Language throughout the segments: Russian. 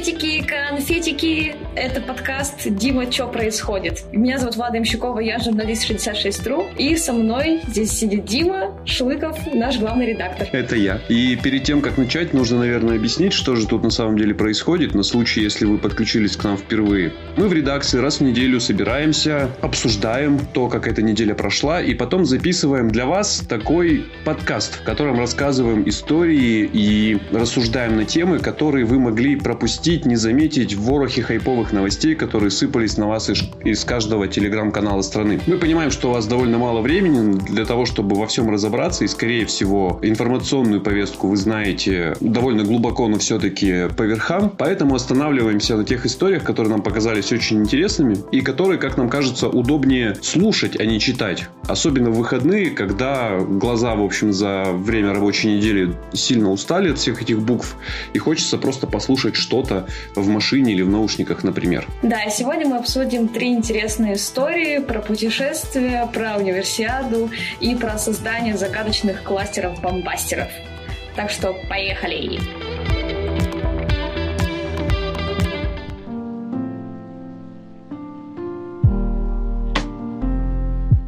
энергетики Конфетики! Это подкаст «Дима, что происходит?». Меня зовут Влада Имщукова, я журналист 66.ru. И со мной здесь сидит Дима Шлыков, наш главный редактор. Это я. И перед тем, как начать, нужно, наверное, объяснить, что же тут на самом деле происходит, на случай, если вы подключились к нам впервые. Мы в редакции раз в неделю собираемся, обсуждаем то, как эта неделя прошла, и потом записываем для вас такой подкаст, в котором рассказываем истории и рассуждаем на темы, которые вы могли пропустить не заметить в ворохе хайповых новостей, которые сыпались на вас из, из каждого телеграм-канала страны. Мы понимаем, что у вас довольно мало времени для того, чтобы во всем разобраться, и, скорее всего, информационную повестку вы знаете довольно глубоко, но все-таки по верхам. Поэтому останавливаемся на тех историях, которые нам показались очень интересными и которые, как нам кажется, удобнее слушать, а не читать. Особенно в выходные, когда глаза, в общем, за время рабочей недели сильно устали от всех этих букв, и хочется просто послушать, что что-то в машине или в наушниках, например. Да, сегодня мы обсудим три интересные истории про путешествия, про универсиаду и про создание загадочных кластеров-бомбастеров. Так что поехали!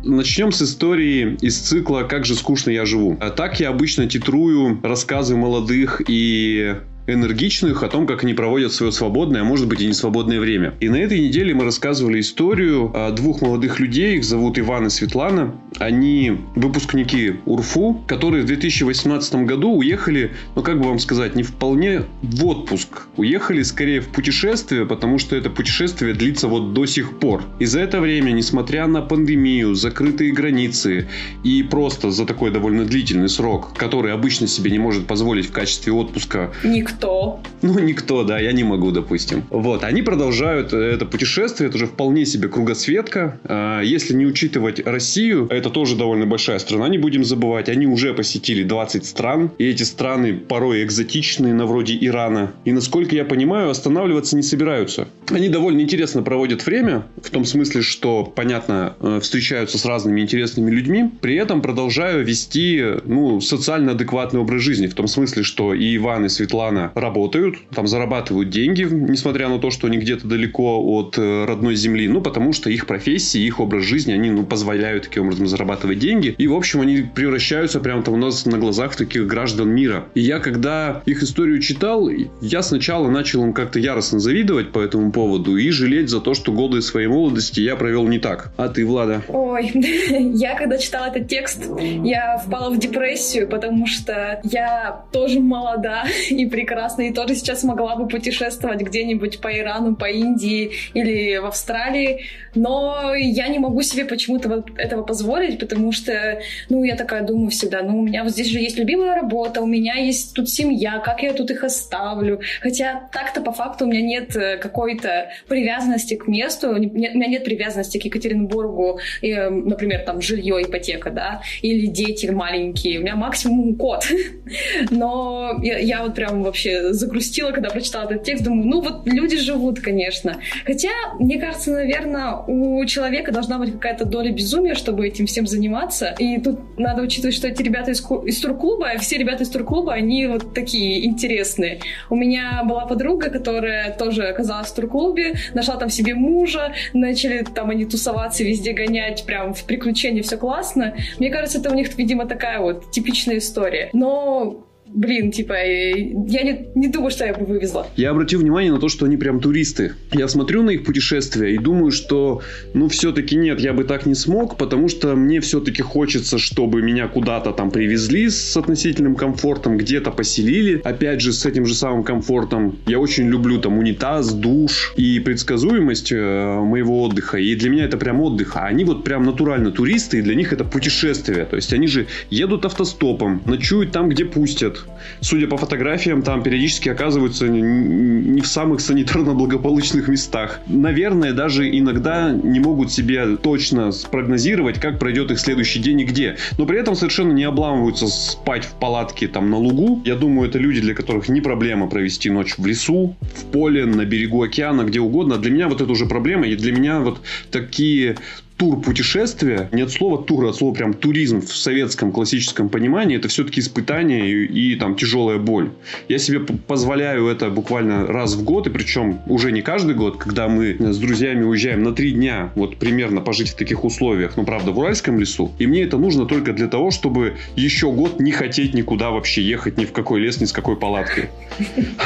Начнем с истории из цикла «Как же скучно я живу». А так я обычно титрую рассказы молодых и энергичных о том, как они проводят свое свободное, а может быть и не свободное время. И на этой неделе мы рассказывали историю двух молодых людей, их зовут Иван и Светлана. Они выпускники УРФУ, которые в 2018 году уехали, ну как бы вам сказать, не вполне в отпуск. Уехали скорее в путешествие, потому что это путешествие длится вот до сих пор. И за это время, несмотря на пандемию, закрытые границы и просто за такой довольно длительный срок, который обычно себе не может позволить в качестве отпуска Никто никто. Ну, никто, да, я не могу, допустим. Вот, они продолжают это путешествие, это уже вполне себе кругосветка. А, если не учитывать Россию, это тоже довольно большая страна, не будем забывать, они уже посетили 20 стран, и эти страны порой экзотичные, на вроде Ирана. И, насколько я понимаю, останавливаться не собираются. Они довольно интересно проводят время, в том смысле, что, понятно, э, встречаются с разными интересными людьми, при этом продолжаю вести, ну, социально адекватный образ жизни, в том смысле, что и Иван, и Светлана работают, там зарабатывают деньги, несмотря на то, что они где-то далеко от э, родной земли, ну, потому что их профессии, их образ жизни, они, ну, позволяют таким образом зарабатывать деньги. И, в общем, они превращаются прямо там у нас на глазах таких граждан мира. И я, когда их историю читал, я сначала начал им как-то яростно завидовать по этому поводу и жалеть за то, что годы своей молодости я провел не так. А ты, Влада? Ой, я когда читала этот текст, я впала в депрессию, потому что я тоже молода и прекрасна прекрасно и тоже сейчас могла бы путешествовать где-нибудь по Ирану, по Индии или в Австралии, но я не могу себе почему-то этого позволить, потому что, ну, я такая думаю всегда, ну, у меня вот здесь же есть любимая работа, у меня есть тут семья, как я тут их оставлю? Хотя так-то по факту у меня нет э, какой-то привязанности к месту, у меня нет привязанности к Екатеринбургу, и, э, например, там жилье, ипотека, да, или дети маленькие, у меня максимум кот. Но я, я вот прям вообще вообще загрустила, когда прочитала этот текст. Думаю, ну вот люди живут, конечно. Хотя, мне кажется, наверное, у человека должна быть какая-то доля безумия, чтобы этим всем заниматься. И тут надо учитывать, что эти ребята из, из турклуба, все ребята из турклуба, они вот такие интересные. У меня была подруга, которая тоже оказалась в турклубе, нашла там себе мужа, начали там они тусоваться, везде гонять, прям в приключения, все классно. Мне кажется, это у них, видимо, такая вот типичная история. Но блин, типа, я не, не думаю, что я бы вывезла. Я обратил внимание на то, что они прям туристы. Я смотрю на их путешествия и думаю, что, ну, все-таки нет, я бы так не смог, потому что мне все-таки хочется, чтобы меня куда-то там привезли с относительным комфортом, где-то поселили, опять же, с этим же самым комфортом. Я очень люблю там унитаз, душ и предсказуемость э, моего отдыха. И для меня это прям отдых. А они вот прям натурально туристы, и для них это путешествие. То есть они же едут автостопом, ночуют там, где пустят, судя по фотографиям, там периодически оказываются не в самых санитарно-благополучных местах. Наверное, даже иногда не могут себе точно спрогнозировать, как пройдет их следующий день и где. Но при этом совершенно не обламываются спать в палатке там на лугу. Я думаю, это люди, для которых не проблема провести ночь в лесу, в поле, на берегу океана, где угодно. Для меня вот это уже проблема. И для меня вот такие тур-путешествие, не от слова тур, а от слова прям туризм в советском классическом понимании, это все-таки испытание и, и там тяжелая боль. Я себе позволяю это буквально раз в год, и причем уже не каждый год, когда мы с друзьями уезжаем на три дня, вот примерно пожить в таких условиях, но правда в Уральском лесу, и мне это нужно только для того, чтобы еще год не хотеть никуда вообще ехать ни в какой лес, ни с какой палаткой.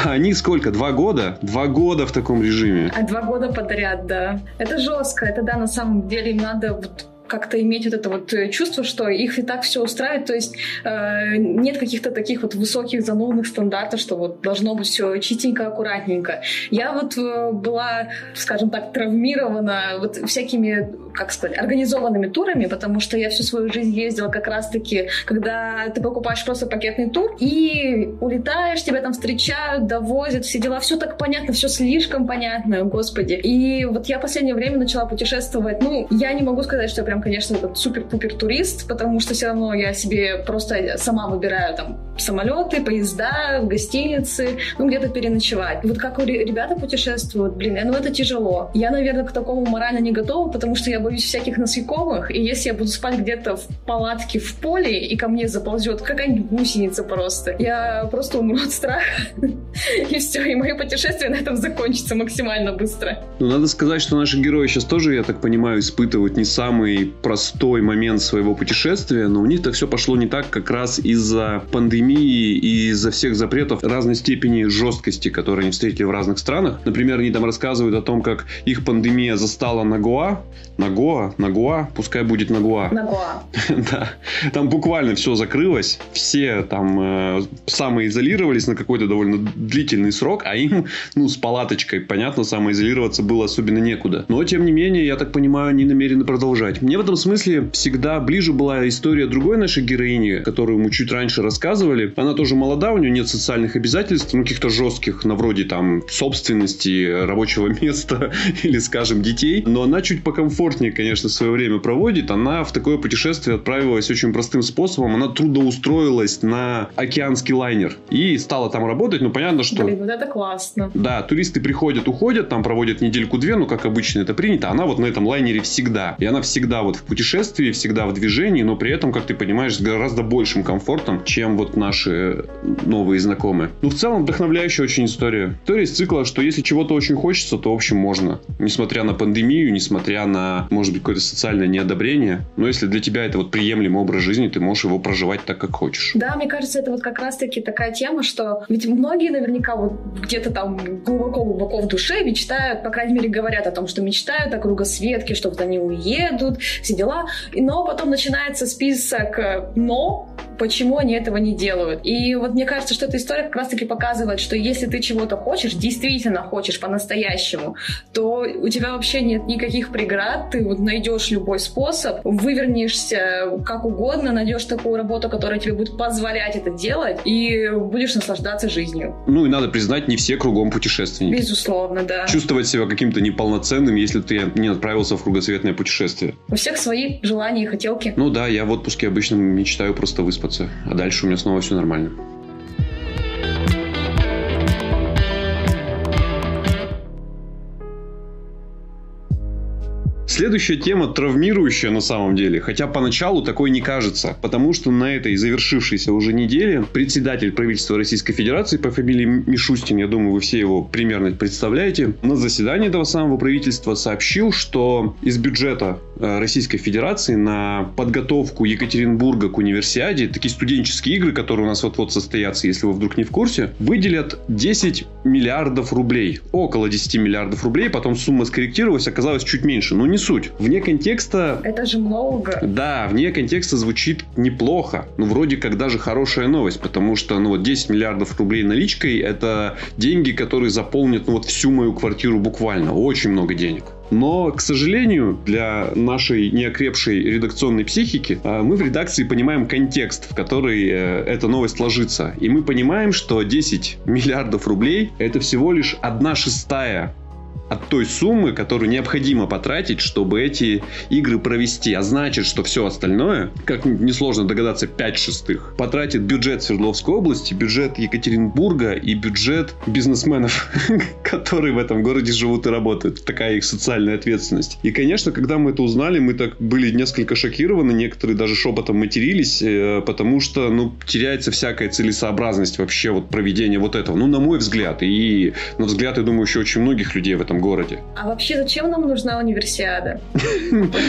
А они сколько? Два года? Два года в таком режиме. А два года подряд, да. Это жестко. Это да, на самом деле им надо вот как-то иметь вот это вот э, чувство, что их и так все устраивает, то есть э, нет каких-то таких вот высоких занудных стандартов, что вот должно быть все чистенько, аккуратненько. Я вот э, была, скажем так, травмирована вот всякими, как сказать, организованными турами, потому что я всю свою жизнь ездила как раз-таки, когда ты покупаешь просто пакетный тур и улетаешь, тебя там встречают, довозят, все дела, все так понятно, все слишком понятно, господи. И вот я в последнее время начала путешествовать, ну, я не могу сказать, что я прям прям, конечно, этот супер-пупер турист, потому что все равно я себе просто сама выбираю там самолеты, поезда, гостиницы, ну, где-то переночевать. Вот как ребята путешествуют, блин, ну, это тяжело. Я, наверное, к такому морально не готова, потому что я боюсь всяких насекомых, и если я буду спать где-то в палатке в поле, и ко мне заползет какая-нибудь гусеница просто, я просто умру от страха. И все, и мое путешествие на этом закончится максимально быстро. Ну, надо сказать, что наши герои сейчас тоже, я так понимаю, испытывают не самый простой момент своего путешествия, но у них-то все пошло не так как раз из-за пандемии и из-за всех запретов разной степени жесткости, которые они встретили в разных странах. Например, они там рассказывают о том, как их пандемия застала на Гоа. На Гоа, на Гоа, пускай будет на Гоа. На Гоа. Да. Там буквально все закрылось, все там э, самоизолировались на какой-то довольно длительный срок, а им, ну, с палаточкой, понятно, самоизолироваться было особенно некуда. Но, тем не менее, я так понимаю, они намерены продолжать. Мне в этом смысле всегда ближе была история другой нашей героини, которую мы чуть раньше рассказывали. Она тоже молода, у нее нет социальных обязательств, ну, каких-то жестких, на вроде там собственности, рабочего места или, скажем, детей. Но она чуть покомфортнее, конечно, свое время проводит. Она в такое путешествие отправилась очень простым способом. Она трудоустроилась на океанский лайнер и стала там работать. Ну, понятно, что... Блин, вот это классно. Да, туристы приходят, уходят, там проводят недельку-две, ну, как обычно это принято. Она вот на этом лайнере всегда. И она всегда вот в путешествии, всегда в движении, но при этом, как ты понимаешь, с гораздо большим комфортом, чем вот наши новые знакомые. Ну, в целом, вдохновляющая очень история. История из цикла, что если чего-то очень хочется, то, в общем, можно. Несмотря на пандемию, несмотря на, может быть, какое-то социальное неодобрение. Но если для тебя это вот приемлемый образ жизни, ты можешь его проживать так, как хочешь. Да, мне кажется, это вот как раз-таки такая тема, что ведь многие наверняка вот где-то там глубоко-глубоко в душе мечтают, по крайней мере, говорят о том, что мечтают о кругосветке, что вот они уедут, все дела. Но потом начинается список э, «но», почему они этого не делают. И вот мне кажется, что эта история как раз-таки показывает, что если ты чего-то хочешь, действительно хочешь по-настоящему, то у тебя вообще нет никаких преград, ты вот найдешь любой способ, вывернешься как угодно, найдешь такую работу, которая тебе будет позволять это делать, и будешь наслаждаться жизнью. Ну и надо признать, не все кругом путешественники. Безусловно, да. Чувствовать себя каким-то неполноценным, если ты не отправился в кругосветное путешествие. У всех свои желания и хотелки. Ну да, я в отпуске обычно мечтаю просто выспаться, а дальше у меня снова все нормально. Следующая тема травмирующая на самом деле, хотя поначалу такой не кажется, потому что на этой завершившейся уже неделе председатель правительства Российской Федерации по фамилии Мишустин, я думаю, вы все его примерно представляете, на заседании этого самого правительства сообщил, что из бюджета Российской Федерации на подготовку Екатеринбурга к универсиаде, такие студенческие игры, которые у нас вот-вот состоятся, если вы вдруг не в курсе, выделят 10 миллиардов рублей. Около 10 миллиардов рублей, потом сумма скорректировалась, оказалась чуть меньше. Но не суть. Вне контекста... Это же много. Да, вне контекста звучит неплохо. Ну, вроде как даже хорошая новость, потому что, ну, вот 10 миллиардов рублей наличкой – это деньги, которые заполнят, ну, вот всю мою квартиру буквально. Очень много денег. Но, к сожалению, для нашей неокрепшей редакционной психики а, мы в редакции понимаем контекст, в который э, эта новость ложится. И мы понимаем, что 10 миллиардов рублей – это всего лишь одна шестая от той суммы, которую необходимо потратить, чтобы эти игры провести. А значит, что все остальное, как несложно догадаться, 5 шестых, потратит бюджет Свердловской области, бюджет Екатеринбурга и бюджет бизнесменов, которые в этом городе живут и работают. Такая их социальная ответственность. И, конечно, когда мы это узнали, мы так были несколько шокированы, некоторые даже шепотом матерились, э, потому что, ну, теряется всякая целесообразность вообще вот проведения вот этого. Ну, на мой взгляд, и на взгляд, я думаю, еще очень многих людей в этом городе. А вообще, зачем нам нужна универсиада?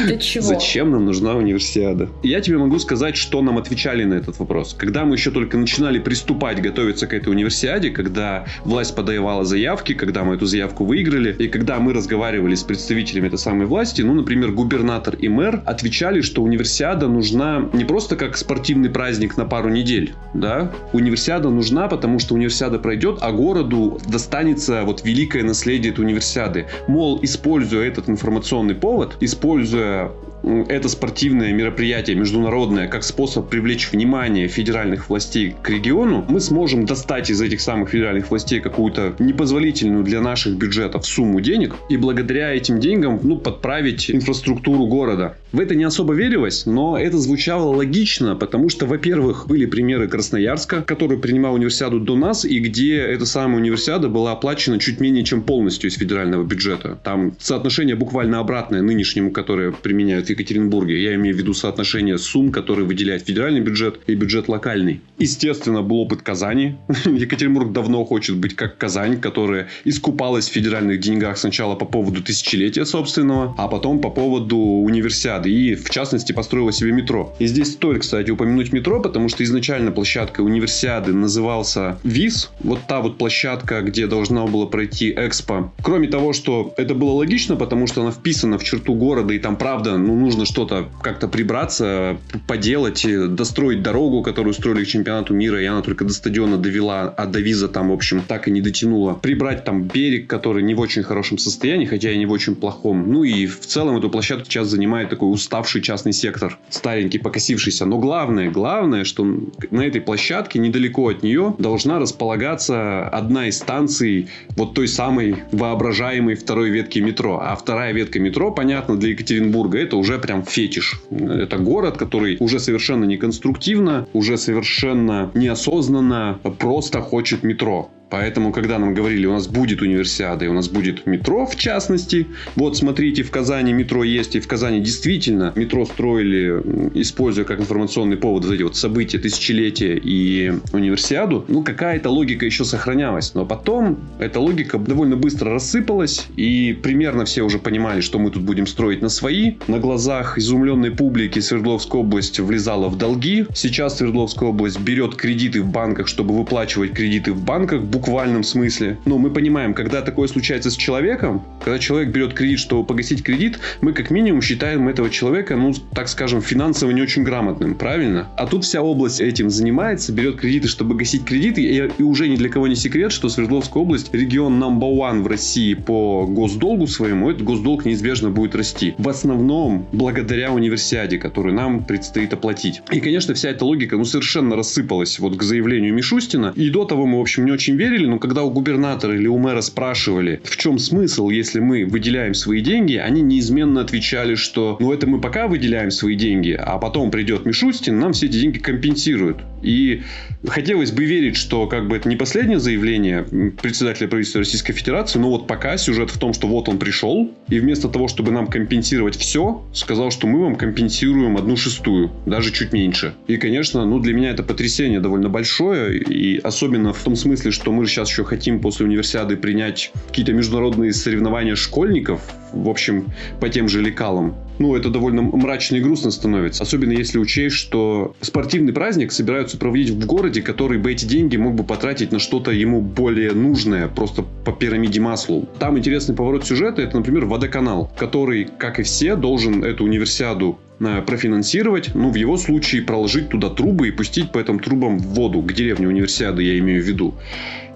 Для чего? Зачем нам нужна универсиада? Я тебе могу сказать, что нам отвечали на этот вопрос. Когда мы еще только начинали приступать, готовиться к этой универсиаде, когда власть подавала заявки, когда мы эту заявку выиграли, и когда мы разговаривали с представителями этой самой власти, ну, например, губернатор и мэр отвечали, что универсиада нужна не просто как спортивный праздник на пару недель, да, универсиада нужна, потому что универсиада пройдет, а городу достанется вот великое наследие этой универсиады. Мол, используя этот информационный повод, используя это спортивное мероприятие международное как способ привлечь внимание федеральных властей к региону, мы сможем достать из этих самых федеральных властей какую-то непозволительную для наших бюджетов сумму денег и благодаря этим деньгам ну, подправить инфраструктуру города. В это не особо верилось, но это звучало логично, потому что, во-первых, были примеры Красноярска, который принимал универсиаду до нас, и где эта самая универсиада была оплачена чуть менее чем полностью из федерального бюджета. Там соотношение буквально обратное нынешнему, которое применяют в Екатеринбурге. Я имею в виду соотношение сумм, которые выделяет федеральный бюджет и бюджет локальный. Естественно, был опыт Казани. Екатеринбург давно хочет быть как Казань, которая искупалась в федеральных деньгах сначала по поводу тысячелетия собственного, а потом по поводу универсиады. И, в частности, построила себе метро. И здесь стоит, кстати, упомянуть метро, потому что изначально площадка универсиады назывался ВИЗ. Вот та вот площадка, где должна была пройти Экспо. Кроме того, что это было логично, потому что она вписана в черту города, и там, правда, ну, нужно что-то как-то прибраться, поделать, достроить дорогу, которую строили к чемпионату мира, и она только до стадиона довела, а до виза там, в общем, так и не дотянула. Прибрать там берег, который не в очень хорошем состоянии, хотя и не в очень плохом. Ну и в целом эту площадку сейчас занимает такой уставший частный сектор, старенький, покосившийся. Но главное, главное, что на этой площадке, недалеко от нее, должна располагаться одна из станций вот той самой воображаемой второй ветки метро. А вторая ветка метро, понятно, для Екатеринбурга это уже прям фетиш. Это город, который уже совершенно не конструктивно, уже совершенно неосознанно просто хочет метро. Поэтому, когда нам говорили, у нас будет универсиада и у нас будет метро, в частности, вот смотрите, в Казани метро есть, и в Казани действительно метро строили, используя как информационный повод вот эти вот события, тысячелетия и универсиаду, ну, какая-то логика еще сохранялась. Но потом эта логика довольно быстро рассыпалась, и примерно все уже понимали, что мы тут будем строить на свои. На глазах изумленной публики Свердловская область влезала в долги. Сейчас Свердловская область берет кредиты в банках, чтобы выплачивать кредиты в банках, буквальном смысле. Но мы понимаем, когда такое случается с человеком, когда человек берет кредит, чтобы погасить кредит, мы как минимум считаем этого человека, ну, так скажем, финансово не очень грамотным, правильно? А тут вся область этим занимается, берет кредиты, чтобы гасить кредиты, и, и уже ни для кого не секрет, что Свердловская область регион number one в России по госдолгу своему, этот госдолг неизбежно будет расти. В основном благодаря универсиаде, которую нам предстоит оплатить. И, конечно, вся эта логика, ну, совершенно рассыпалась вот к заявлению Мишустина. И до того мы, в общем, не очень верили верили, но когда у губернатора или у мэра спрашивали, в чем смысл, если мы выделяем свои деньги, они неизменно отвечали, что ну это мы пока выделяем свои деньги, а потом придет Мишустин, нам все эти деньги компенсируют. И хотелось бы верить, что как бы это не последнее заявление председателя правительства Российской Федерации, но вот пока сюжет в том, что вот он пришел, и вместо того, чтобы нам компенсировать все, сказал, что мы вам компенсируем одну шестую, даже чуть меньше. И, конечно, ну для меня это потрясение довольно большое, и особенно в том смысле, что мы сейчас еще хотим после универсиады принять какие-то международные соревнования школьников, в общем, по тем же лекалам. Ну, это довольно мрачно и грустно становится. Особенно если учесть, что спортивный праздник собираются проводить в городе, который бы эти деньги мог бы потратить на что-то ему более нужное, просто по пирамиде маслу. Там интересный поворот сюжета, это, например, водоканал, который, как и все, должен эту универсиаду э, профинансировать, ну, в его случае проложить туда трубы и пустить по этим трубам воду, к деревне универсиады, я имею в виду.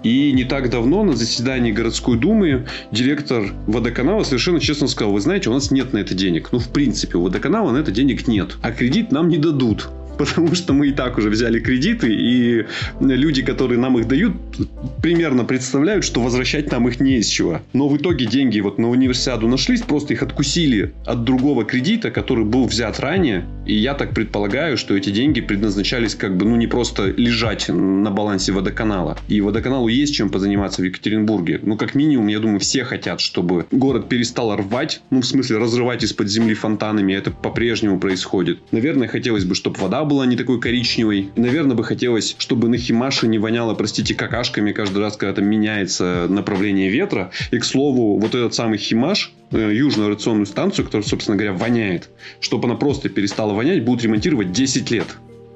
И не так давно на заседании городской думы директор водоканала совершенно честно сказал, вы знаете, у нас нет на это денег. Ну, в принципе, у водоканала на это денег нет. А кредит нам не дадут. потому что мы и так уже взяли кредиты, и люди, которые нам их дают, примерно представляют, что возвращать нам их не из чего. Но в итоге деньги вот на универсиаду нашлись, просто их откусили от другого кредита, который был взят ранее, и я так предполагаю, что эти деньги предназначались как бы, ну, не просто лежать на балансе водоканала. И водоканалу есть чем позаниматься в Екатеринбурге. Ну, как минимум, я думаю, все хотят, чтобы город перестал рвать, ну, в смысле, разрывать из-под земли фонтанами. Это по-прежнему происходит. Наверное, хотелось бы, чтобы вода была не такой коричневой. Наверное, бы хотелось, чтобы на Химаше не воняло, простите, какашками каждый раз, когда там меняется направление ветра. И, к слову, вот этот самый Химаш, э, южную рационную станцию, которая, собственно говоря, воняет, чтобы она просто перестала вонять, будут ремонтировать 10 лет.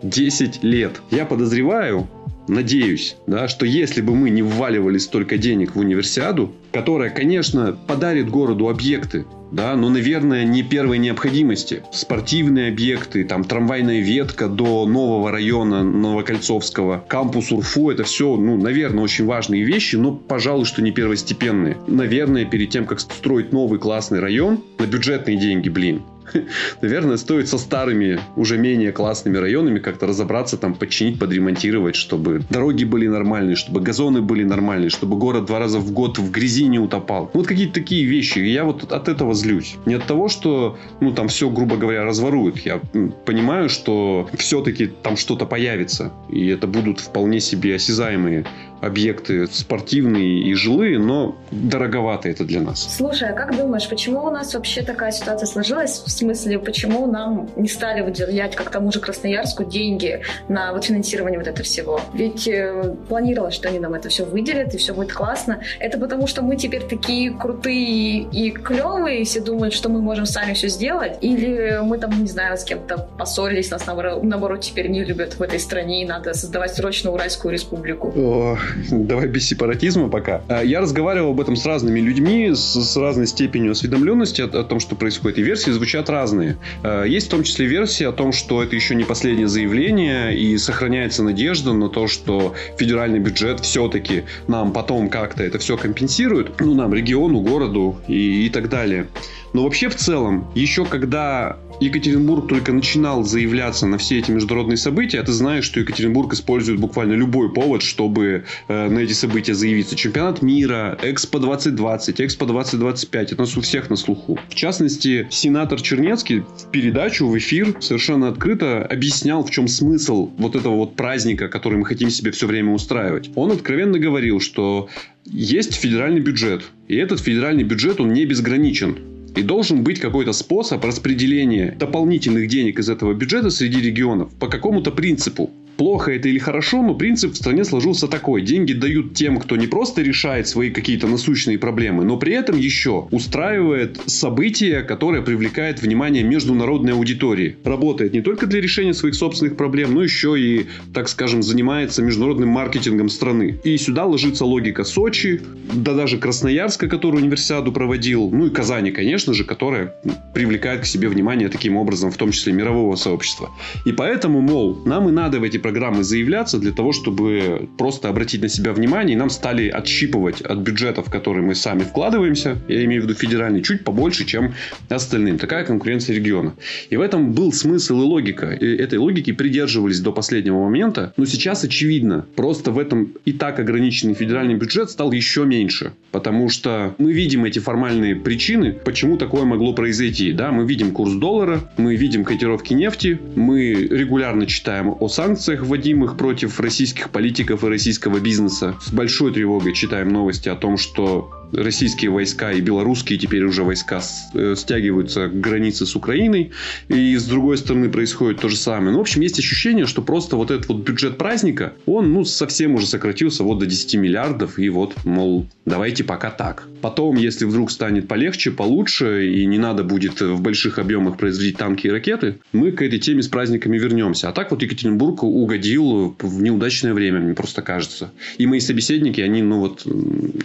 10 лет. Я подозреваю, надеюсь, да, что если бы мы не вваливали столько денег в универсиаду, которая, конечно, подарит городу объекты, да, но, наверное, не первой необходимости. Спортивные объекты, там, трамвайная ветка до нового района Новокольцовского, кампус УРФУ, это все, ну, наверное, очень важные вещи, но, пожалуй, что не первостепенные. Наверное, перед тем, как строить новый классный район, на бюджетные деньги, блин, наверное, стоит со старыми, уже менее классными районами как-то разобраться, там, починить, подремонтировать, чтобы дороги были нормальные, чтобы газоны были нормальные, чтобы город два раза в год в грязи не утопал. Вот какие-то такие вещи. И я вот от этого злюсь. Не от того, что, ну, там все, грубо говоря, разворуют. Я понимаю, что все-таки там что-то появится. И это будут вполне себе осязаемые объекты спортивные и жилые, но дороговато это для нас. Слушай, а как думаешь, почему у нас вообще такая ситуация сложилась? В смысле, почему нам не стали выделять, как тому же Красноярску, деньги на вот финансирование вот этого всего? Ведь э, планировалось, что они нам это все выделят, и все будет классно. Это потому, что мы теперь такие крутые и клевые, и все думают, что мы можем сами все сделать? Или мы там, не знаю, с кем-то поссорились, нас наоборот, наоборот теперь не любят в этой стране, и надо создавать срочно Уральскую республику? О, давай без сепаратизма пока. А, я разговаривал об этом с разными людьми, с, с разной степенью осведомленности о, о том, что происходит. И версии звучат разные. А, есть в том числе версии о том, что это еще не последнее заявление, и сохраняется надежда на то, что федеральный бюджет все-таки нам потом как-то это все компенсирует. Ну, нам, региону, городу и, и так далее. Но вообще в целом, еще когда Екатеринбург только начинал заявляться на все эти международные события, ты знаешь, что Екатеринбург использует буквально любой повод, чтобы э, на эти события заявиться. Чемпионат мира, Экспо 2020, Экспо 2025, это нас у всех на слуху. В частности, сенатор Чернецкий в передачу, в эфир совершенно открыто объяснял, в чем смысл вот этого вот праздника, который мы хотим себе все время устраивать. Он откровенно говорил, что есть федеральный бюджет, и этот федеральный бюджет, он не безграничен. И должен быть какой-то способ распределения дополнительных денег из этого бюджета среди регионов по какому-то принципу плохо это или хорошо, но принцип в стране сложился такой. Деньги дают тем, кто не просто решает свои какие-то насущные проблемы, но при этом еще устраивает события, которые привлекают внимание международной аудитории. Работает не только для решения своих собственных проблем, но еще и, так скажем, занимается международным маркетингом страны. И сюда ложится логика Сочи, да даже Красноярска, который универсиаду проводил, ну и Казани, конечно же, которая привлекает к себе внимание таким образом, в том числе мирового сообщества. И поэтому, мол, нам и надо в эти программы заявляться для того, чтобы просто обратить на себя внимание, и нам стали отщипывать от бюджетов, которые мы сами вкладываемся, я имею в виду федеральный, чуть побольше, чем остальным. Такая конкуренция региона. И в этом был смысл и логика. И этой логики придерживались до последнего момента, но сейчас очевидно, просто в этом и так ограниченный федеральный бюджет стал еще меньше, потому что мы видим эти формальные причины, почему такое могло произойти. Да, мы видим курс доллара, мы видим котировки нефти, мы регулярно читаем о санкциях, санкциях, вводимых против российских политиков и российского бизнеса. С большой тревогой читаем новости о том, что российские войска и белорусские теперь уже войска э, стягиваются к границе с Украиной. И с другой стороны происходит то же самое. Ну, в общем, есть ощущение, что просто вот этот вот бюджет праздника, он, ну, совсем уже сократился вот до 10 миллиардов. И вот, мол, давайте пока так. Потом, если вдруг станет полегче, получше, и не надо будет в больших объемах производить танки и ракеты, мы к этой теме с праздниками вернемся. А так вот Екатеринбург угодил в неудачное время, мне просто кажется. И мои собеседники, они, ну вот,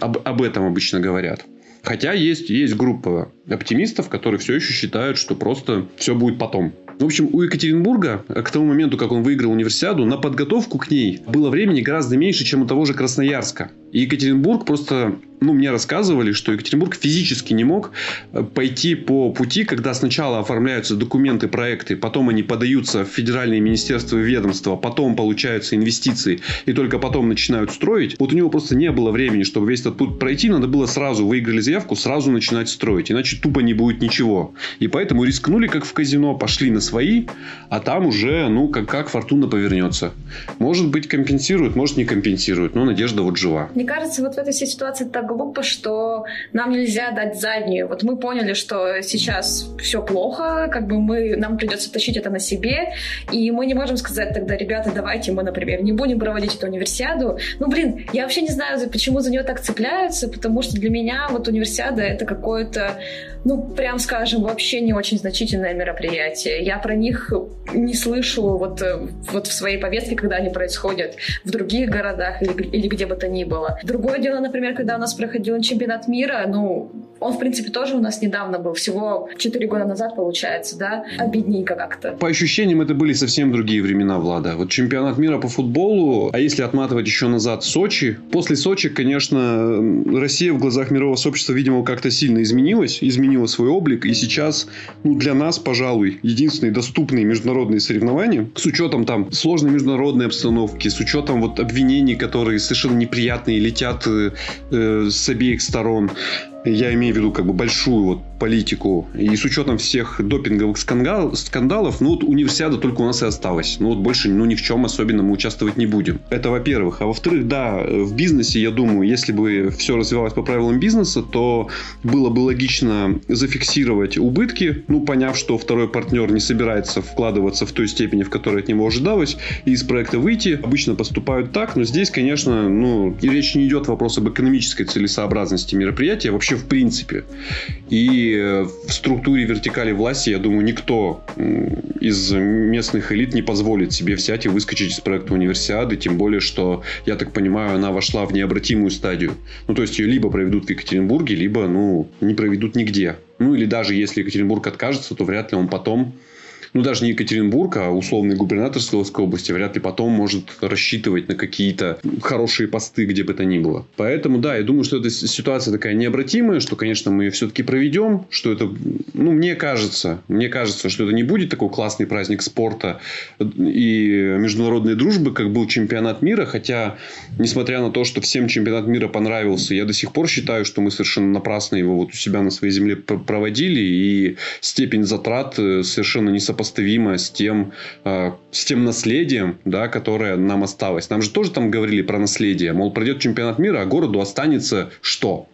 об, об этом обычно обычно говорят. Хотя есть, есть группа оптимистов, которые все еще считают, что просто все будет потом. В общем, у Екатеринбурга к тому моменту, как он выиграл универсиаду, на подготовку к ней было времени гораздо меньше, чем у того же Красноярска. И Екатеринбург просто ну, мне рассказывали, что Екатеринбург физически не мог э, пойти по пути, когда сначала оформляются документы, проекты, потом они подаются в федеральные министерства и ведомства, потом получаются инвестиции, и только потом начинают строить. Вот у него просто не было времени, чтобы весь этот путь пройти, надо было сразу, выиграли заявку, сразу начинать строить, иначе тупо не будет ничего. И поэтому рискнули, как в казино, пошли на свои, а там уже, ну, как, как фортуна повернется. Может быть, компенсируют, может, не компенсируют, но надежда вот жива. Мне кажется, вот в этой всей ситуации так глупо, что нам нельзя дать заднюю. Вот мы поняли, что сейчас все плохо, как бы мы, нам придется тащить это на себе, и мы не можем сказать тогда, ребята, давайте мы, например, не будем проводить эту универсиаду. Ну, блин, я вообще не знаю, почему за нее так цепляются, потому что для меня вот универсиада это какое-то, ну, прям скажем, вообще не очень значительное мероприятие. Я про них не слышу вот, вот в своей повестке, когда они происходят в других городах или, или где бы то ни было. Другое дело, например, когда у нас проходил чемпионат мира, ну, он, в принципе, тоже у нас недавно был, всего 4 года назад, получается, да? Обидненько как-то. По ощущениям, это были совсем другие времена, Влада. Вот чемпионат мира по футболу, а если отматывать еще назад Сочи, после Сочи, конечно, Россия в глазах мирового сообщества, видимо, как-то сильно изменилась, изменила свой облик, и сейчас, ну, для нас, пожалуй, единственные доступные международные соревнования, с учетом там сложной международной обстановки, с учетом вот обвинений, которые совершенно неприятные, летят э, э с обеих сторон, я имею в виду как бы большую вот политику. И с учетом всех допинговых скандал, скандалов, ну вот универсиада только у нас и осталась. Ну вот больше ну, ни в чем особенно мы участвовать не будем. Это во-первых. А во-вторых, да, в бизнесе, я думаю, если бы все развивалось по правилам бизнеса, то было бы логично зафиксировать убытки, ну поняв, что второй партнер не собирается вкладываться в той степени, в которой от него ожидалось, и из проекта выйти. Обычно поступают так, но здесь, конечно, ну, речь не идет вопрос об экономической целесообразности мероприятия. Вообще вообще в принципе. И э, в структуре вертикали власти, я думаю, никто из местных элит не позволит себе взять и выскочить из проекта универсиады, тем более, что, я так понимаю, она вошла в необратимую стадию. Ну, то есть, ее либо проведут в Екатеринбурге, либо, ну, не проведут нигде. Ну, или даже если Екатеринбург откажется, то вряд ли он потом ну, даже не Екатеринбург, а условный губернатор Свердловской области вряд ли потом может рассчитывать на какие-то хорошие посты, где бы то ни было. Поэтому, да, я думаю, что эта ситуация такая необратимая, что, конечно, мы ее все-таки проведем, что это, ну, мне кажется, мне кажется, что это не будет такой классный праздник спорта и международной дружбы, как был чемпионат мира, хотя, несмотря на то, что всем чемпионат мира понравился, я до сих пор считаю, что мы совершенно напрасно его вот у себя на своей земле проводили, и степень затрат э, совершенно не сопоставима несопоставимо с тем, э, с тем наследием, да, которое нам осталось. Нам же тоже там говорили про наследие. Мол, пройдет чемпионат мира, а городу останется что?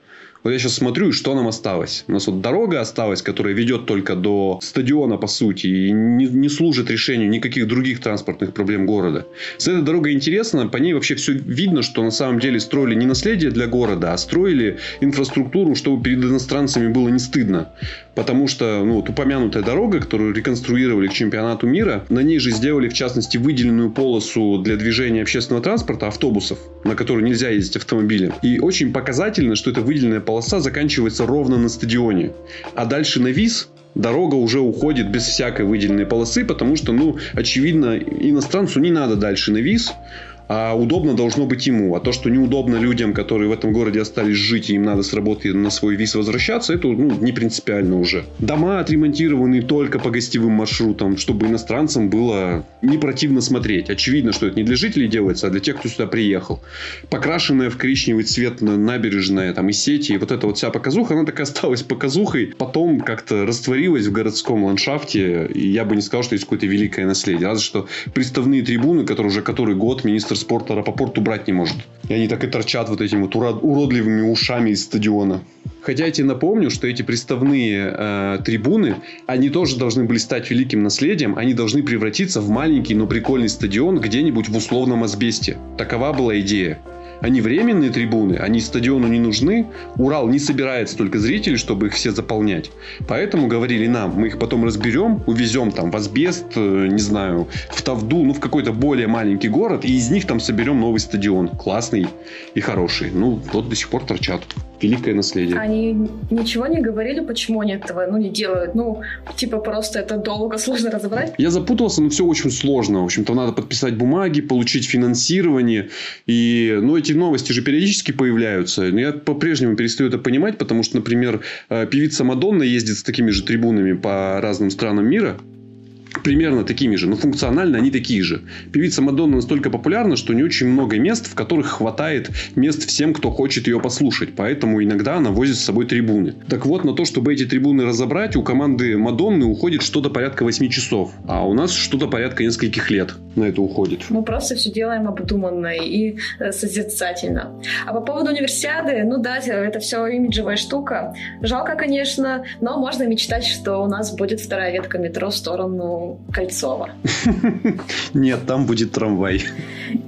Вот я сейчас смотрю, что нам осталось. У нас вот дорога осталась, которая ведет только до стадиона, по сути, и не, не служит решению никаких других транспортных проблем города. С этой дорогой интересно, по ней вообще все видно, что на самом деле строили не наследие для города, а строили инфраструктуру, чтобы перед иностранцами было не стыдно. Потому что ну, вот упомянутая дорога, которую реконструировали к чемпионату мира, на ней же сделали, в частности, выделенную полосу для движения общественного транспорта, автобусов, на которую нельзя ездить автомобилем. И очень показательно, что эта выделенная полоса заканчивается ровно на стадионе. А дальше на ВИЗ дорога уже уходит без всякой выделенной полосы, потому что, ну, очевидно, иностранцу не надо дальше на ВИЗ, а удобно должно быть ему. А то, что неудобно людям, которые в этом городе остались жить, и им надо с работы на свой виз возвращаться, это ну, не принципиально уже. Дома отремонтированы только по гостевым маршрутам, чтобы иностранцам было не противно смотреть. Очевидно, что это не для жителей делается, а для тех, кто сюда приехал. Покрашенная в коричневый цвет набережная, там и сети, и вот эта вот вся показуха, она так и осталась показухой, потом как-то растворилась в городском ландшафте, и я бы не сказал, что есть какое-то великое наследие. Разве что приставные трибуны, которые уже который год министр спорта Рапопорт убрать не может. И они так и торчат вот этими вот уродливыми ушами из стадиона. Хотя я тебе напомню, что эти приставные э, трибуны, они тоже должны были стать великим наследием, они должны превратиться в маленький, но прикольный стадион где-нибудь в условном асбесте. Такова была идея. Они временные трибуны, они стадиону не нужны. Урал не собирается только зрителей, чтобы их все заполнять. Поэтому говорили нам, мы их потом разберем, увезем там в Асбест, э, не знаю, в Тавду, ну в какой-то более маленький город, и из них там соберем новый стадион. Классный и хороший. Ну, вот до сих пор торчат великое наследие. Они ничего не говорили, почему они этого ну, не делают? Ну, типа просто это долго, сложно разобрать? Я запутался, но все очень сложно. В общем-то, надо подписать бумаги, получить финансирование. И, ну, эти эти новости же периодически появляются, но я по-прежнему перестаю это понимать, потому что, например, э, певица Мадонна ездит с такими же трибунами по разным странам мира, примерно такими же, но функционально они такие же. Певица Мадонна настолько популярна, что не очень много мест, в которых хватает мест всем, кто хочет ее послушать. Поэтому иногда она возит с собой трибуны. Так вот, на то, чтобы эти трибуны разобрать, у команды Мадонны уходит что-то порядка 8 часов. А у нас что-то порядка нескольких лет на это уходит. Мы просто все делаем обдуманно и э, созерцательно. А по поводу универсиады, ну да, это все имиджевая штука. Жалко, конечно, но можно мечтать, что у нас будет вторая ветка метро в сторону Кольцова. Нет, там будет трамвай.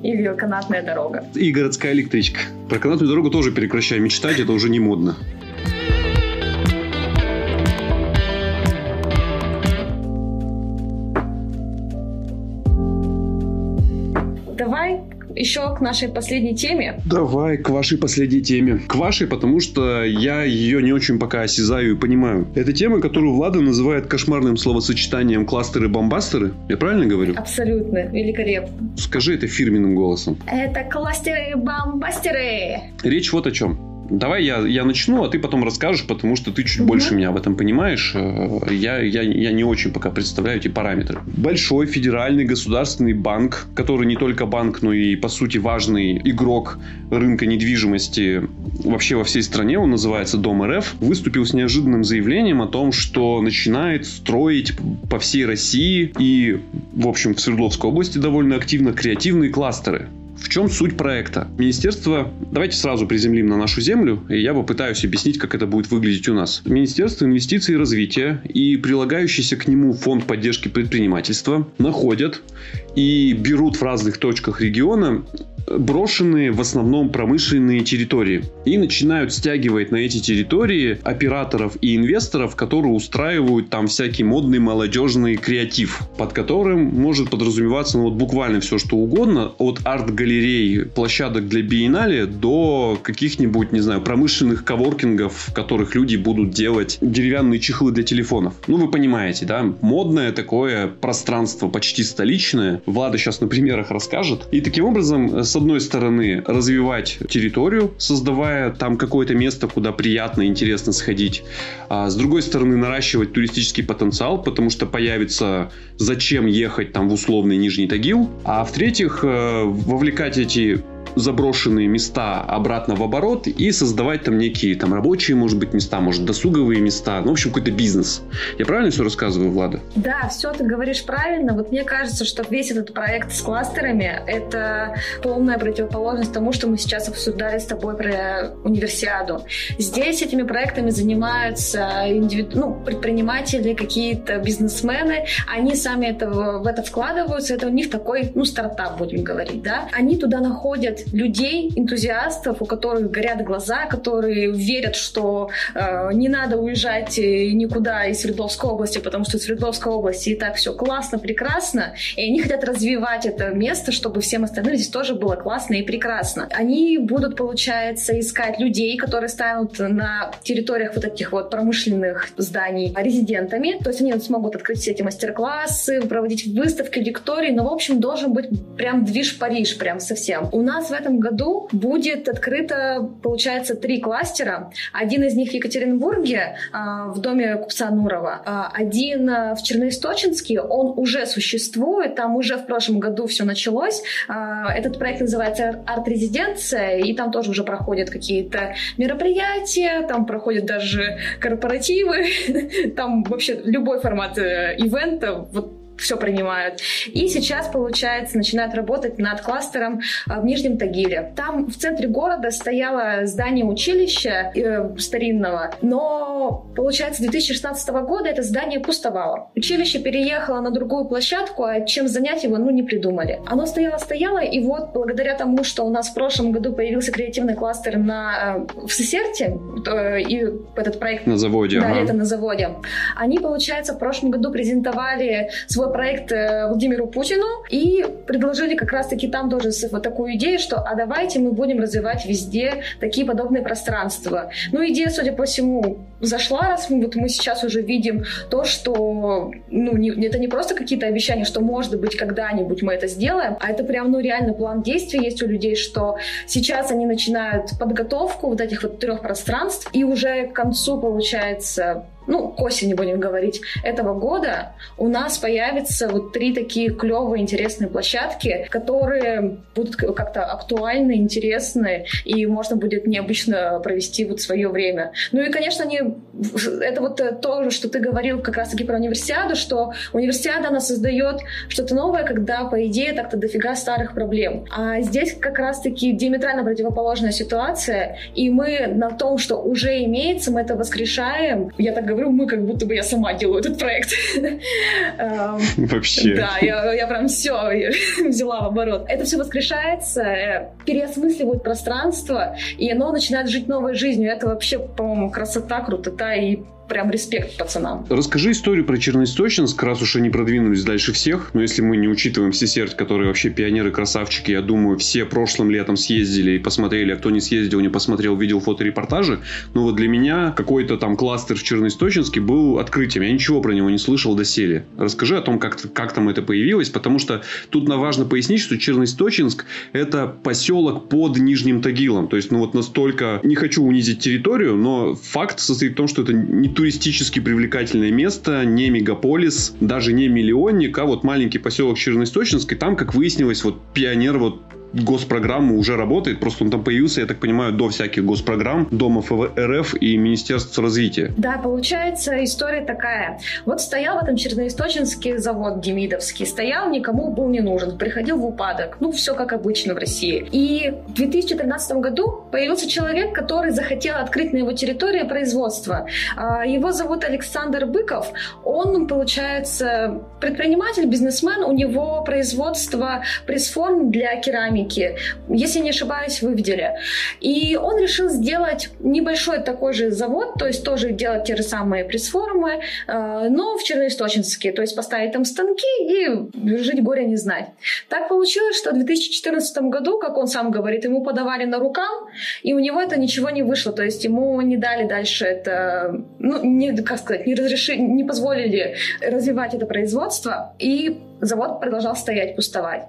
Или канатная дорога. И городская электричка. Про канатную дорогу тоже прекращаю мечтать, это уже не модно. Давай еще к нашей последней теме. Давай, к вашей последней теме. К вашей, потому что я ее не очень пока осязаю и понимаю. Это тема, которую Влада называет кошмарным словосочетанием кластеры-бомбастеры. Я правильно говорю? Абсолютно. Великолепно. Скажи это фирменным голосом. Это кластеры-бомбастеры. Речь вот о чем. Давай я, я начну, а ты потом расскажешь, потому что ты чуть угу. больше меня в этом понимаешь. Э, я, я, я не очень пока представляю эти параметры. Большой федеральный государственный банк, который не только банк, но и, по сути, важный игрок рынка недвижимости вообще во всей стране, он называется Дом РФ, выступил с неожиданным заявлением о том, что начинает строить по всей России и, в общем, в Свердловской области довольно активно креативные кластеры. В чем суть проекта? Министерство, давайте сразу приземлим на нашу землю, и я попытаюсь объяснить, как это будет выглядеть у нас. Министерство инвестиций и развития и прилагающийся к нему фонд поддержки предпринимательства находят и берут в разных точках региона брошенные в основном промышленные территории и начинают стягивать на эти территории операторов и инвесторов, которые устраивают там всякий модный молодежный креатив, под которым может подразумеваться ну, вот буквально все что угодно, от арт-галерей, площадок для биеннале до каких-нибудь, не знаю, промышленных коворкингов, в которых люди будут делать деревянные чехлы для телефонов. Ну, вы понимаете, да? Модное такое пространство, почти столичное. Влада сейчас на примерах расскажет. И таким образом, с одной стороны, развивать территорию, создавая там какое-то место, куда приятно и интересно сходить. А с другой стороны, наращивать туристический потенциал, потому что появится зачем ехать там в условный Нижний Тагил. А в-третьих, э, вовлекать эти заброшенные места обратно в оборот и создавать там некие там рабочие, может быть, места, может, досуговые места. Ну, в общем, какой-то бизнес. Я правильно все рассказываю, Влада? Да, все ты говоришь правильно. Вот мне кажется, что весь этот проект с кластерами — это полная противоположность тому, что мы сейчас обсуждали с тобой про универсиаду. Здесь этими проектами занимаются индивиду... ну, предприниматели, какие-то бизнесмены. Они сами это, в это вкладываются. Это у них такой, ну, стартап, будем говорить, да. Они туда находят людей, энтузиастов, у которых горят глаза, которые верят, что э, не надо уезжать э, никуда из Свердловской области, потому что в Свердловской области и так все классно, прекрасно, и они хотят развивать это место, чтобы всем остальным здесь тоже было классно и прекрасно. Они будут, получается, искать людей, которые станут на территориях вот этих вот промышленных зданий резидентами, то есть они смогут открыть все эти мастер-классы, проводить выставки, лектории, но, в общем, должен быть прям движ Париж, прям совсем. У нас в этом году будет открыто, получается, три кластера. Один из них в Екатеринбурге, а, в доме купца Нурова. А, один а, в Черноисточинске, он уже существует, там уже в прошлом году все началось. Этот проект называется «Арт-резиденция», и там тоже уже проходят какие-то мероприятия, там проходят даже корпоративы, там вообще любой формат э, ивента, вот все принимают. И сейчас, получается, начинают работать над кластером а, в Нижнем Тагиле. Там в центре города стояло здание училища э, старинного, но, получается, с 2016 года это здание пустовало. Училище переехало на другую площадку, а чем занять его, ну, не придумали. Оно стояло-стояло, и вот благодаря тому, что у нас в прошлом году появился креативный кластер на, э, в Сесерте, и этот проект... На заводе. Да, ага. это на заводе. Они, получается, в прошлом году презентовали свой проект э, Владимиру Путину и предложили как раз-таки там тоже вот такую идею, что а давайте мы будем развивать везде такие подобные пространства. Ну, идея, судя по всему, зашла, раз вот мы сейчас уже видим то, что ну, не, это не просто какие-то обещания, что может быть когда-нибудь мы это сделаем, а это прям ну реально план действий есть у людей, что сейчас они начинают подготовку вот этих вот трех пространств, и уже к концу, получается, ну, к осени будем говорить, этого года у нас появятся вот три такие клевые, интересные площадки, которые будут как-то актуальны, интересны, и можно будет необычно провести вот свое время. Ну и, конечно, они, это вот то, что ты говорил как раз-таки про универсиаду, что универсиада, она создает что-то новое, когда, по идее, так-то дофига старых проблем. А здесь как раз-таки диаметрально противоположная ситуация, и мы на том, что уже имеется, мы это воскрешаем. Я так говорю, мы как будто бы я сама делаю этот проект. Эм, Вообще. Да, я, прям все взяла в оборот. Это все воскрешается, э, переосмысливает пространство, и оно начинает жить новой жизнью. Это вообще, по-моему, красота, крутота и прям респект пацанам. Расскажи историю про Черноисточинск, раз уж они продвинулись дальше всех. Но если мы не учитываем Сесерть, которые вообще пионеры-красавчики, я думаю, все прошлым летом съездили и посмотрели, а кто не съездил, не посмотрел, видел фоторепортажи. Но вот для меня какой-то там кластер в Черноисточинске был открытием. Я ничего про него не слышал доселе. Расскажи о том, как, как там это появилось, потому что тут важно пояснить, что Черноисточинск это поселок под Нижним Тагилом. То есть, ну вот настолько... Не хочу унизить территорию, но факт состоит в том, что это не туристически привлекательное место, не мегаполис, даже не миллионник, а вот маленький поселок Черноисточинск. И там, как выяснилось, вот пионер вот госпрограммы уже работает, просто он там появился, я так понимаю, до всяких госпрограмм, Домов РФ и Министерств развития. Да, получается история такая. Вот стоял в этом Черноисточинске завод Демидовский, стоял, никому был не нужен, приходил в упадок. Ну, все как обычно в России. И в 2013 году появился человек, который захотел открыть на его территории производство. А, его зовут Александр Быков. Он, получается, предприниматель, бизнесмен, у него производство пресс-форм для керамики экономики. Если не ошибаюсь, вы видели. И он решил сделать небольшой такой же завод, то есть тоже делать те же самые пресс-формы, э, но в Черноисточинске, то есть поставить там станки и жить горе не знать. Так получилось, что в 2014 году, как он сам говорит, ему подавали на рукам, и у него это ничего не вышло, то есть ему не дали дальше это, ну, не, как сказать, не разрешили, не позволили развивать это производство, и завод продолжал стоять, пустовать.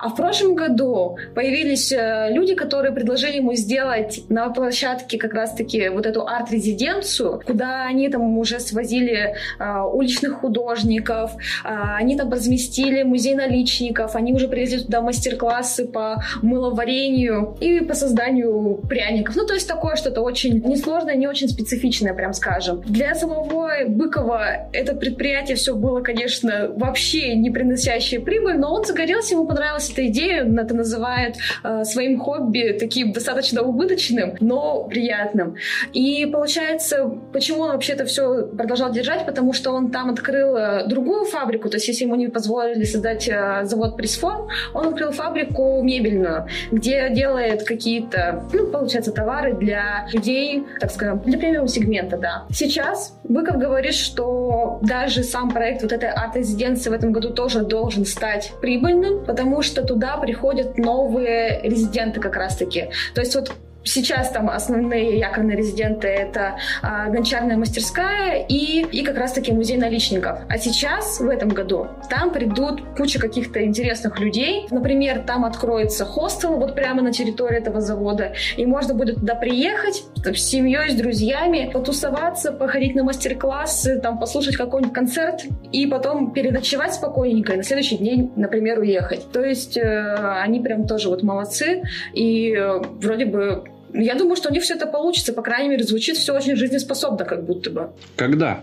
А в прошлом году появились э, люди, которые предложили ему сделать на площадке как раз-таки вот эту арт-резиденцию, куда они там уже свозили э, уличных художников, э, они там разместили музей наличников, они уже привезли туда мастер-классы по мыловарению и по созданию пряников. Ну, то есть такое что-то очень несложное, не очень специфичное, прям скажем. Для самого Быкова это предприятие все было, конечно, вообще не приносило приносящие прибыль, но он загорелся, ему понравилась эта идея, он это называет э, своим хобби таким достаточно убыточным, но приятным. И получается, почему он вообще это все продолжал держать, потому что он там открыл э, другую фабрику, то есть если ему не позволили создать э, завод пресс-форм, он открыл фабрику мебельную, где делает какие-то, ну, получается, товары для людей, так скажем, для премиум сегмента, да. Сейчас Быков говорит, что даже сам проект вот этой арт-резиденции в этом году тоже должен стать прибыльным, потому что туда приходят новые резиденты как раз-таки. То есть вот Сейчас там основные якорные резиденты — это а, гончарная мастерская и, и как раз-таки музей наличников. А сейчас, в этом году, там придут куча каких-то интересных людей. Например, там откроется хостел вот прямо на территории этого завода, и можно будет туда приехать с семьей, с друзьями, потусоваться, походить на мастер-классы, там послушать какой-нибудь концерт и потом переночевать спокойненько и на следующий день, например, уехать. То есть э, они прям тоже вот молодцы и э, вроде бы я думаю, что у них все это получится. По крайней мере, звучит все очень жизнеспособно, как будто бы. Когда?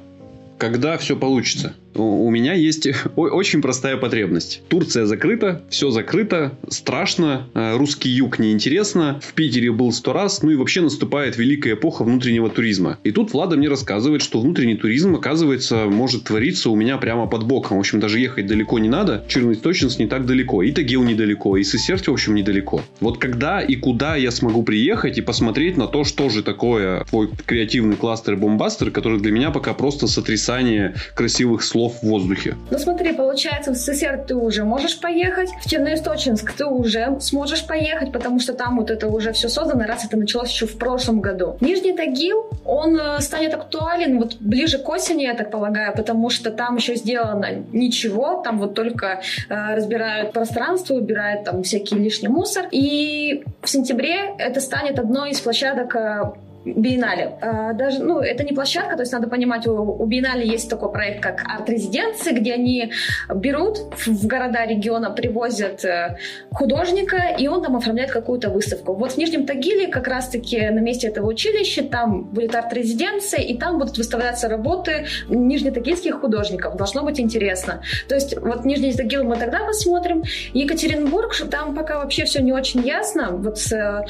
Когда все получится? У меня есть очень простая потребность. Турция закрыта, все закрыто, страшно, э, русский юг неинтересно, в Питере был сто раз, ну и вообще наступает великая эпоха внутреннего туризма. И тут Влада мне рассказывает, что внутренний туризм, оказывается, может твориться у меня прямо под боком. В общем, даже ехать далеко не надо, Черноисточинск не так далеко, и Тагил недалеко, и Сесерть, в общем, недалеко. Вот когда и куда я смогу приехать и посмотреть на то, что же такое твой креативный кластер-бомбастер, который для меня пока просто сотрясание красивых слов слов в воздухе. Ну смотри, получается, в СССР ты уже можешь поехать, в Черноисточинск ты уже сможешь поехать, потому что там вот это уже все создано, раз это началось еще в прошлом году. Нижний Тагил, он э, станет актуален вот ближе к осени, я так полагаю, потому что там еще сделано ничего, там вот только э, разбирают пространство, убирают там всякий лишний мусор. И в сентябре это станет одной из площадок э, биеннале. А, даже, ну, это не площадка, то есть надо понимать, у, у биеннале есть такой проект, как арт-резиденции, где они берут в города региона, привозят э, художника, и он там оформляет какую-то выставку. Вот в Нижнем Тагиле как раз-таки на месте этого училища там будет арт-резиденция, и там будут выставляться работы нижнетагильских художников. Должно быть интересно. То есть вот Нижний Тагил мы тогда посмотрим. Екатеринбург, там пока вообще все не очень ясно, вот с э,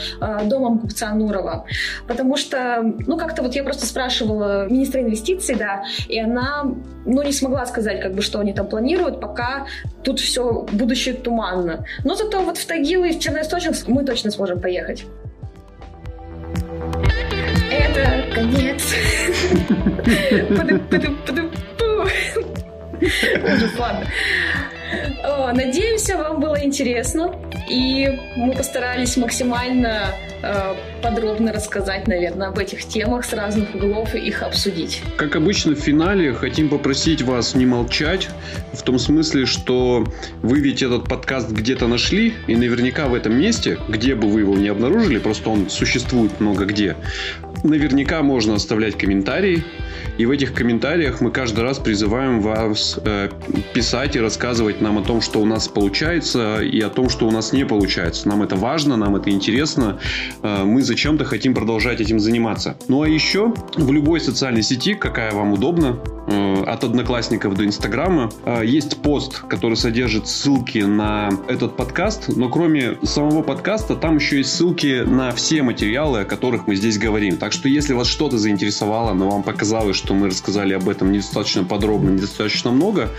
домом купца Нурова, потому что, ну, как-то вот я просто спрашивала министра инвестиций, да, и она, ну, не смогла сказать, как бы, что они там планируют, пока тут все будущее туманно. Но зато вот в Тагил и в Черноисточинск мы точно сможем поехать. Это конец. Ужас, ладно. Надеемся, вам было интересно. И мы постарались максимально э, подробно рассказать, наверное, об этих темах с разных углов и их обсудить. Как обычно в финале хотим попросить вас не молчать, в том смысле, что вы ведь этот подкаст где-то нашли, и наверняка в этом месте, где бы вы его не обнаружили, просто он существует много где, наверняка можно оставлять комментарии, и в этих комментариях мы каждый раз призываем вас э, писать и рассказывать нам о том, что у нас получается, и о том, что у нас не получается. Нам это важно, нам это интересно. Э, мы зачем-то хотим продолжать этим заниматься. Ну а еще в любой социальной сети, какая вам удобна, э, от одноклассников до инстаграма, э, есть пост, который содержит ссылки на этот подкаст, но кроме самого подкаста, там еще есть ссылки на все материалы, о которых мы здесь говорим. Так что если вас что-то заинтересовало, но вам показалось, что мы рассказали об этом недостаточно подробно, недостаточно много,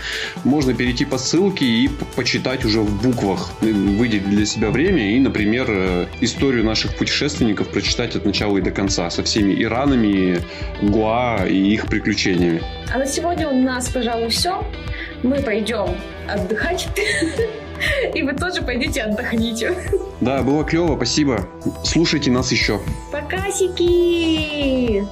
можно перейти по ссылке и почитать уже в буквах, выделить для себя время и, например, э, историю наших путешественников прочитать от начала и до конца со всеми Иранами, Гуа и их приключениями. А на сегодня у нас, пожалуй, все. Мы пойдем отдыхать. И вы тоже пойдите отдохните. Да, было клево, спасибо. Слушайте нас еще. Покасики!